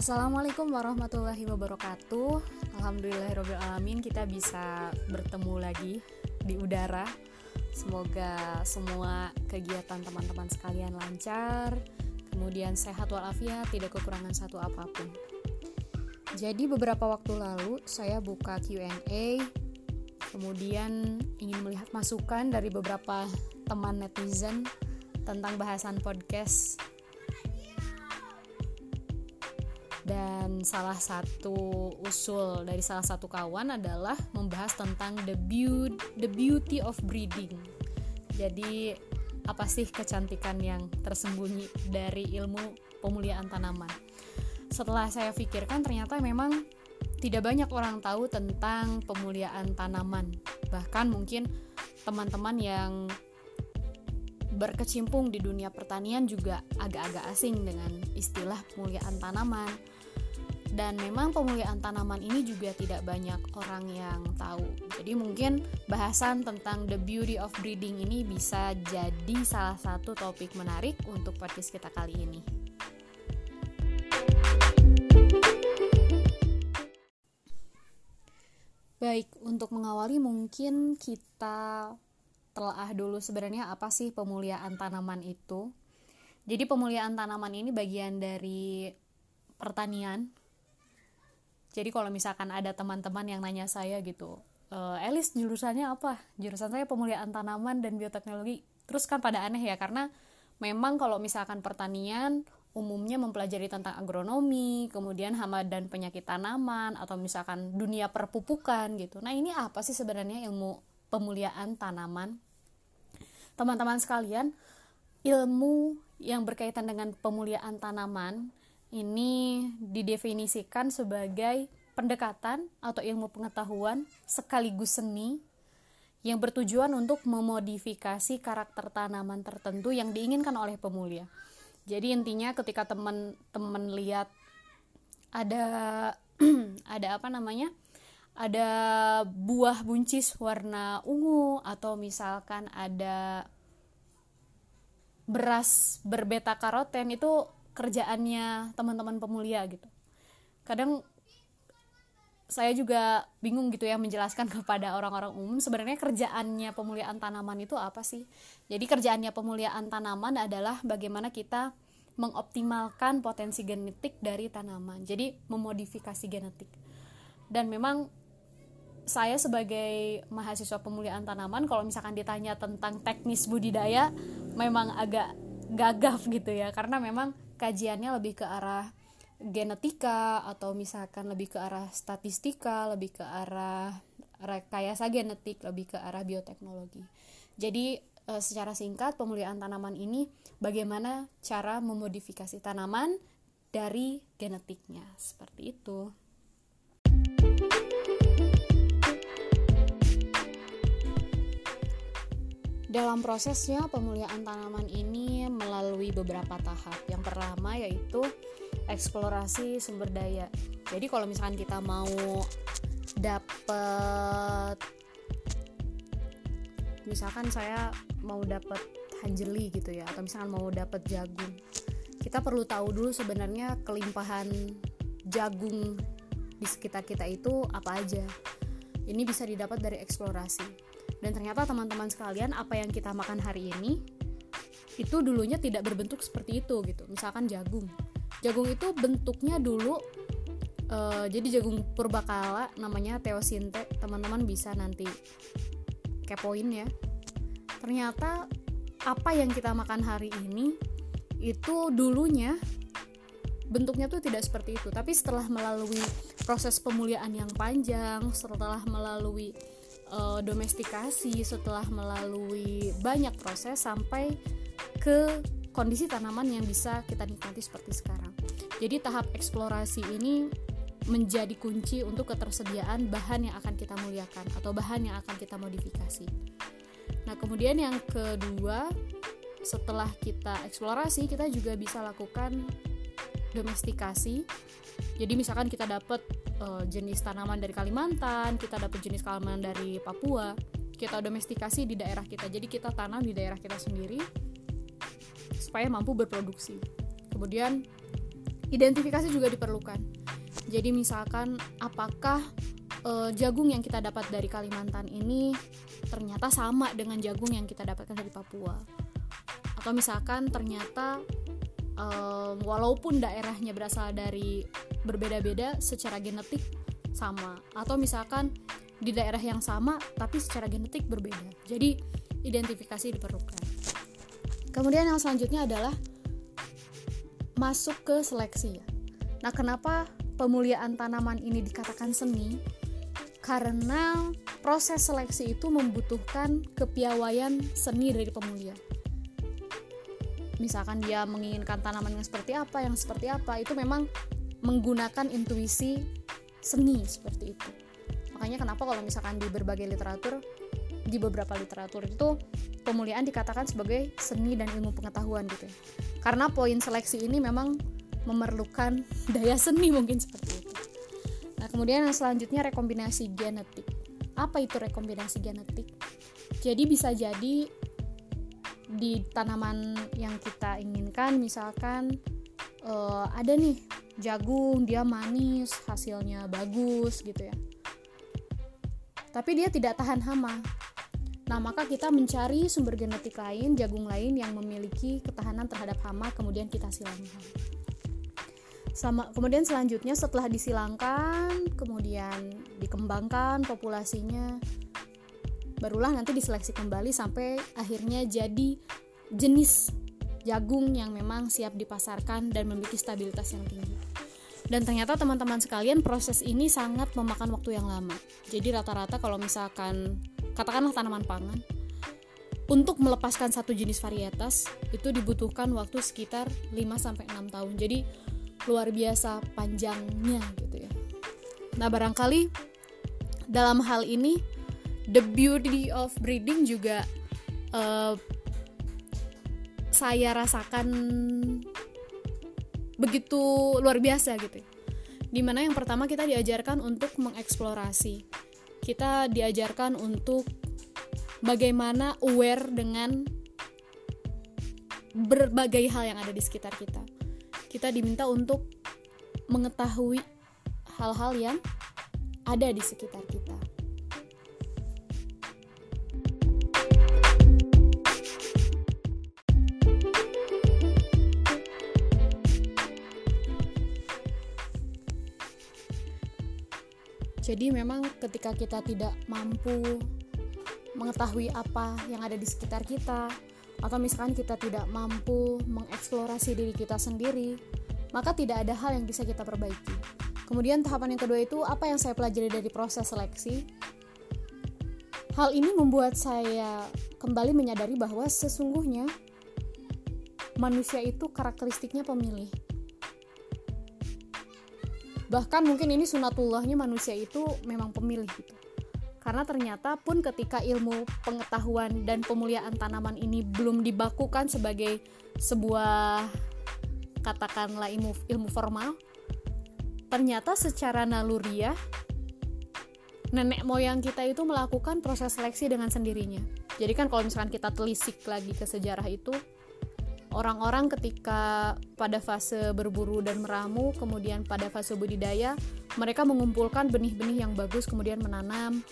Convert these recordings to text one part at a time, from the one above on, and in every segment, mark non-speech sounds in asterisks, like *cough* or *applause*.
Assalamualaikum warahmatullahi wabarakatuh. Alhamdulillahirrahmanirrahim kita bisa bertemu lagi di udara. Semoga semua kegiatan teman-teman sekalian lancar Kemudian sehat walafiat, tidak kekurangan satu apa pun. Jadi beberapa waktu lalu saya buka Q&A Kemudian ingin melihat masukan dari beberapa teman netizen tentang bahasan podcast dan salah satu usul dari salah satu kawan adalah membahas tentang the beauty the beauty of breeding. Jadi apa sih kecantikan yang tersembunyi dari ilmu pemuliaan tanaman? Setelah saya pikirkan ternyata memang tidak banyak orang tahu tentang pemuliaan tanaman. Bahkan mungkin teman-teman yang berkecimpung di dunia pertanian juga agak-agak asing dengan istilah pemuliaan tanaman dan memang pemuliaan tanaman ini juga tidak banyak orang yang tahu. Jadi mungkin bahasan tentang the beauty of breeding ini bisa jadi salah satu topik menarik untuk podcast kita kali ini. Baik, untuk mengawali mungkin kita telah dulu sebenarnya apa sih pemuliaan tanaman itu. Jadi pemuliaan tanaman ini bagian dari pertanian jadi kalau misalkan ada teman-teman yang nanya saya gitu e, Elis jurusannya apa jurusan saya pemuliaan tanaman dan bioteknologi terus kan pada aneh ya karena memang kalau misalkan pertanian umumnya mempelajari tentang agronomi, kemudian hama dan penyakit tanaman, atau misalkan dunia perpupukan gitu. Nah ini apa sih sebenarnya ilmu pemuliaan tanaman? Teman-teman sekalian, ilmu yang berkaitan dengan pemuliaan tanaman ini didefinisikan sebagai pendekatan atau ilmu pengetahuan sekaligus seni yang bertujuan untuk memodifikasi karakter tanaman tertentu yang diinginkan oleh pemulia. Jadi intinya ketika teman-teman lihat ada *clears throat* ada apa namanya? Ada buah buncis warna ungu atau misalkan ada beras berbeta karoten itu kerjaannya teman-teman pemulia gitu. Kadang saya juga bingung gitu ya menjelaskan *laughs* kepada orang-orang umum sebenarnya kerjaannya pemuliaan tanaman itu apa sih? Jadi kerjaannya pemuliaan tanaman adalah bagaimana kita mengoptimalkan potensi genetik dari tanaman jadi memodifikasi genetik. Dan memang saya sebagai mahasiswa pemuliaan tanaman kalau misalkan ditanya tentang teknis budidaya memang agak gagap gitu ya karena memang kajiannya lebih ke arah genetika atau misalkan lebih ke arah statistika, lebih ke arah rekayasa genetik, lebih ke arah bioteknologi. Jadi e, secara singkat pemuliaan tanaman ini bagaimana cara memodifikasi tanaman dari genetiknya seperti itu. Dalam prosesnya, pemuliaan tanaman ini melalui beberapa tahap. Yang pertama yaitu eksplorasi sumber daya. Jadi kalau misalkan kita mau dapat misalkan saya mau dapat hanjeli gitu ya atau misalkan mau dapat jagung. Kita perlu tahu dulu sebenarnya kelimpahan jagung di sekitar kita itu apa aja. Ini bisa didapat dari eksplorasi dan ternyata teman-teman sekalian apa yang kita makan hari ini itu dulunya tidak berbentuk seperti itu gitu. Misalkan jagung. Jagung itu bentuknya dulu uh, jadi jagung purbakala namanya teosinte teman-teman bisa nanti kepoin ya. Ternyata apa yang kita makan hari ini itu dulunya bentuknya tuh tidak seperti itu. Tapi setelah melalui proses pemuliaan yang panjang setelah melalui uh, domestikasi setelah melalui banyak proses sampai ke kondisi tanaman yang bisa kita nikmati seperti sekarang. Jadi tahap eksplorasi ini menjadi kunci untuk ketersediaan bahan yang akan kita muliakan atau bahan yang akan kita modifikasi. Nah, kemudian yang kedua, setelah kita eksplorasi, kita juga bisa lakukan domestikasi. Jadi misalkan kita dapat uh, jenis tanaman dari Kalimantan, kita dapat jenis tanaman dari Papua, kita domestikasi di daerah kita. Jadi kita tanam di daerah kita sendiri supaya mampu berproduksi. Kemudian identifikasi juga diperlukan jadi misalkan apakah e, jagung yang kita dapat dari Kalimantan ini ternyata sama dengan jagung yang kita dapatkan dari Papua atau misalkan ternyata e, walaupun daerahnya berasal dari berbeda-beda secara genetik sama. Atau misalkan di daerah yang sama tapi secara genetik berbeda. Jadi identifikasi diperlukan. Kemudian yang selanjutnya adalah masuk ke seleksi. Nah kenapa pemuliaan tanaman ini dikatakan seni? Karena proses seleksi itu membutuhkan kepiawaian seni dari pemulia. Misalkan dia menginginkan tanaman yang seperti apa, yang seperti apa, itu memang menggunakan intuisi seni seperti itu. Makanya kenapa kalau misalkan di berbagai literatur, di beberapa literatur itu pemuliaan dikatakan sebagai seni dan ilmu pengetahuan gitu ya. Karena poin seleksi ini memang memerlukan *laughs* daya seni mungkin seperti itu. Nah, kemudian yang selanjutnya rekombinasi genetik. Apa itu rekombinasi genetik? Jadi bisa jadi di tanaman yang kita inginkan misalkan uh, ada nih jagung dia manis hasilnya bagus gitu ya. Tapi dia tidak tahan hama. Nah maka kita mencari sumber genetik lain jagung lain yang memiliki ketahanan terhadap hama kemudian kita silangkan sama kemudian selanjutnya setelah disilangkan kemudian dikembangkan populasinya barulah nanti diseleksi kembali sampai akhirnya jadi jenis jagung yang memang siap dipasarkan dan memiliki stabilitas yang tinggi. Dan ternyata teman-teman sekalian proses ini sangat memakan waktu yang lama. Jadi rata-rata kalau misalkan katakanlah tanaman pangan untuk melepaskan satu jenis varietas itu dibutuhkan waktu sekitar 5 sampai 6 tahun. Jadi luar biasa panjangnya gitu ya. Nah, barangkali dalam hal ini the beauty of breeding juga uh, saya rasakan begitu luar biasa gitu. Di mana yang pertama kita diajarkan untuk mengeksplorasi. Kita diajarkan untuk bagaimana aware dengan berbagai hal yang ada di sekitar kita kita diminta untuk mengetahui hal-hal yang ada di sekitar kita. Jadi memang ketika kita tidak mampu mengetahui apa yang ada di sekitar kita, atau misalkan kita tidak mampu mengeksplorasi diri kita sendiri, maka tidak ada hal yang bisa kita perbaiki. Kemudian tahapan yang kedua itu apa yang saya pelajari dari proses seleksi. Hal ini membuat saya kembali menyadari bahwa sesungguhnya manusia itu karakteristiknya pemilih. Bahkan mungkin ini sunatullahnya manusia itu memang pemilih gitu. Karena ternyata pun ketika ilmu pengetahuan dan pemuliaan tanaman ini belum dibakukan sebagai sebuah katakanlah ilmu ilmu formal ternyata secara naluriah nenek moyang kita itu melakukan proses seleksi dengan sendirinya. Jadi kan kalau misalkan kita telisik lagi ke sejarah itu orang-orang ketika pada fase berburu dan meramu, kemudian pada fase budidaya, mereka mengumpulkan benih-benih yang bagus, kemudian menanam,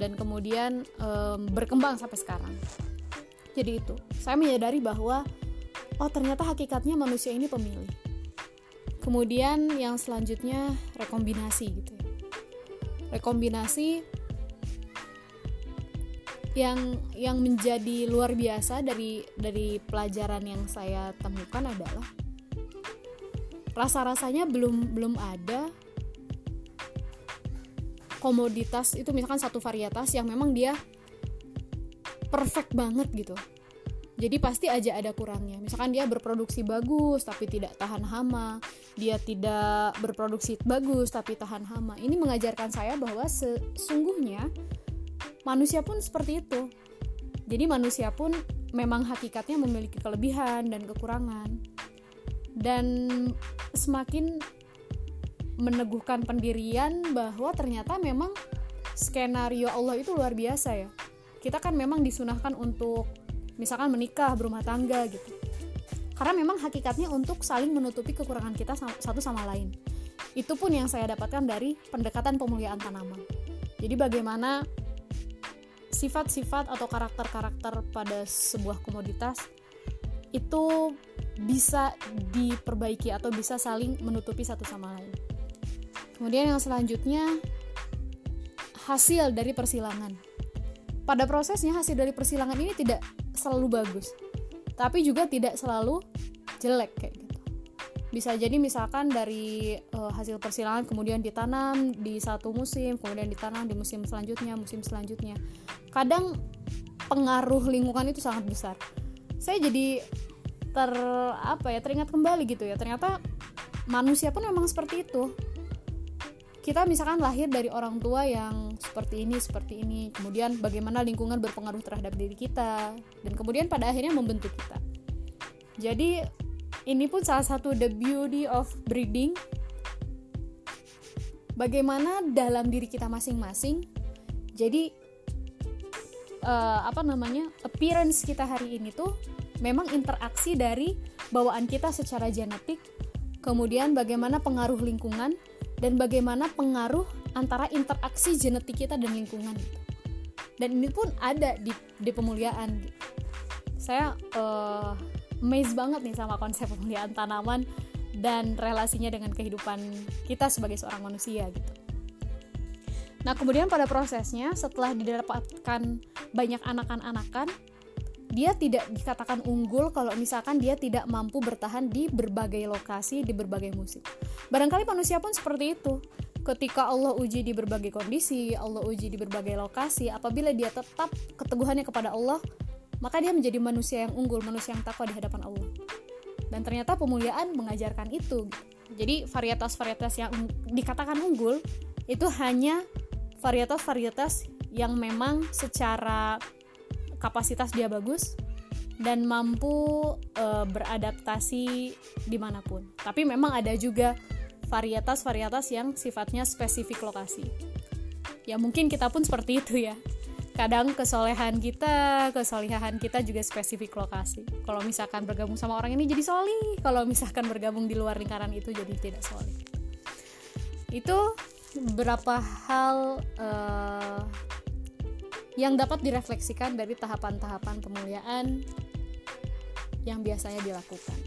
dan kemudian um, berkembang sampai sekarang. Jadi itu, saya menyadari bahwa oh ternyata hakikatnya manusia ini pemilih. Kemudian yang selanjutnya rekombinasi gitu ya. Rekombinasi yang yang menjadi luar biasa dari dari pelajaran yang saya temukan adalah rasa-rasanya belum belum ada komoditas itu misalkan satu varietas yang memang dia perfect banget gitu. Jadi pasti aja ada kurangnya. Misalkan dia berproduksi bagus tapi tidak tahan hama. Dia tidak berproduksi bagus tapi tahan hama. Ini mengajarkan saya bahwa sesungguhnya manusia pun seperti itu. Jadi manusia pun memang hakikatnya memiliki kelebihan dan kekurangan. Dan semakin meneguhkan pendirian bahwa ternyata memang skenario Allah itu luar biasa ya. Kita kan memang disunahkan untuk misalkan menikah berumah tangga gitu. Karena memang hakikatnya untuk saling menutupi kekurangan kita satu sama lain. Itu pun yang saya dapatkan dari pendekatan pemuliaan tanaman. Jadi bagaimana sifat-sifat atau karakter-karakter pada sebuah komoditas itu bisa diperbaiki atau bisa saling menutupi satu sama lain. Kemudian yang selanjutnya hasil dari persilangan. Pada prosesnya hasil dari persilangan ini tidak selalu bagus, tapi juga tidak selalu jelek kayak gitu. Bisa jadi misalkan dari uh, hasil persilangan kemudian ditanam di satu musim, kemudian ditanam di musim selanjutnya, musim selanjutnya. Kadang pengaruh lingkungan itu sangat besar. Saya jadi ter apa ya teringat kembali gitu ya. Ternyata manusia pun memang seperti itu. Kita misalkan lahir dari orang tua yang seperti ini seperti ini. Kemudian bagaimana lingkungan berpengaruh terhadap diri kita. Dan kemudian pada akhirnya membentuk kita. Jadi ini pun salah satu the beauty of breeding. Bagaimana dalam diri kita masing-masing. Jadi uh, apa namanya appearance kita hari ini tuh memang interaksi dari bawaan kita secara genetik, kemudian bagaimana pengaruh lingkungan dan bagaimana pengaruh antara interaksi genetik kita dan lingkungan gitu. Dan ini pun ada di di pemuliaan. Gitu. Saya uh, amazed banget nih sama konsep pemuliaan tanaman dan relasinya dengan kehidupan kita sebagai seorang manusia gitu. Nah, kemudian pada prosesnya setelah didapatkan banyak anakan-anakan, dia tidak dikatakan unggul kalau misalkan dia tidak mampu bertahan di berbagai lokasi, di berbagai musim. Barangkali manusia pun seperti itu. Ketika Allah uji di berbagai kondisi, Allah uji di berbagai lokasi, apabila dia tetap keteguhannya kepada Allah, maka dia menjadi manusia yang unggul, manusia yang takwa di hadapan Allah. Dan ternyata pemuliaan mengajarkan itu. Jadi varietas-varietas yang dikatakan unggul itu hanya varietas-varietas yang memang secara kapasitas dia bagus dan mampu uh, beradaptasi di mana pun. Tapi memang ada juga varietas-varietas yang sifatnya spesifik lokasi. Ya mungkin kita pun seperti itu ya. Kadang kesolehan kita, kesolehan kita juga spesifik lokasi. Kalau misalkan bergabung sama orang ini jadi soli, kalau misalkan bergabung di luar lingkaran itu jadi tidak soli. Itu beberapa hal uh, yang dapat direfleksikan dari tahapan-tahapan pemuliaan yang biasanya dilakukan.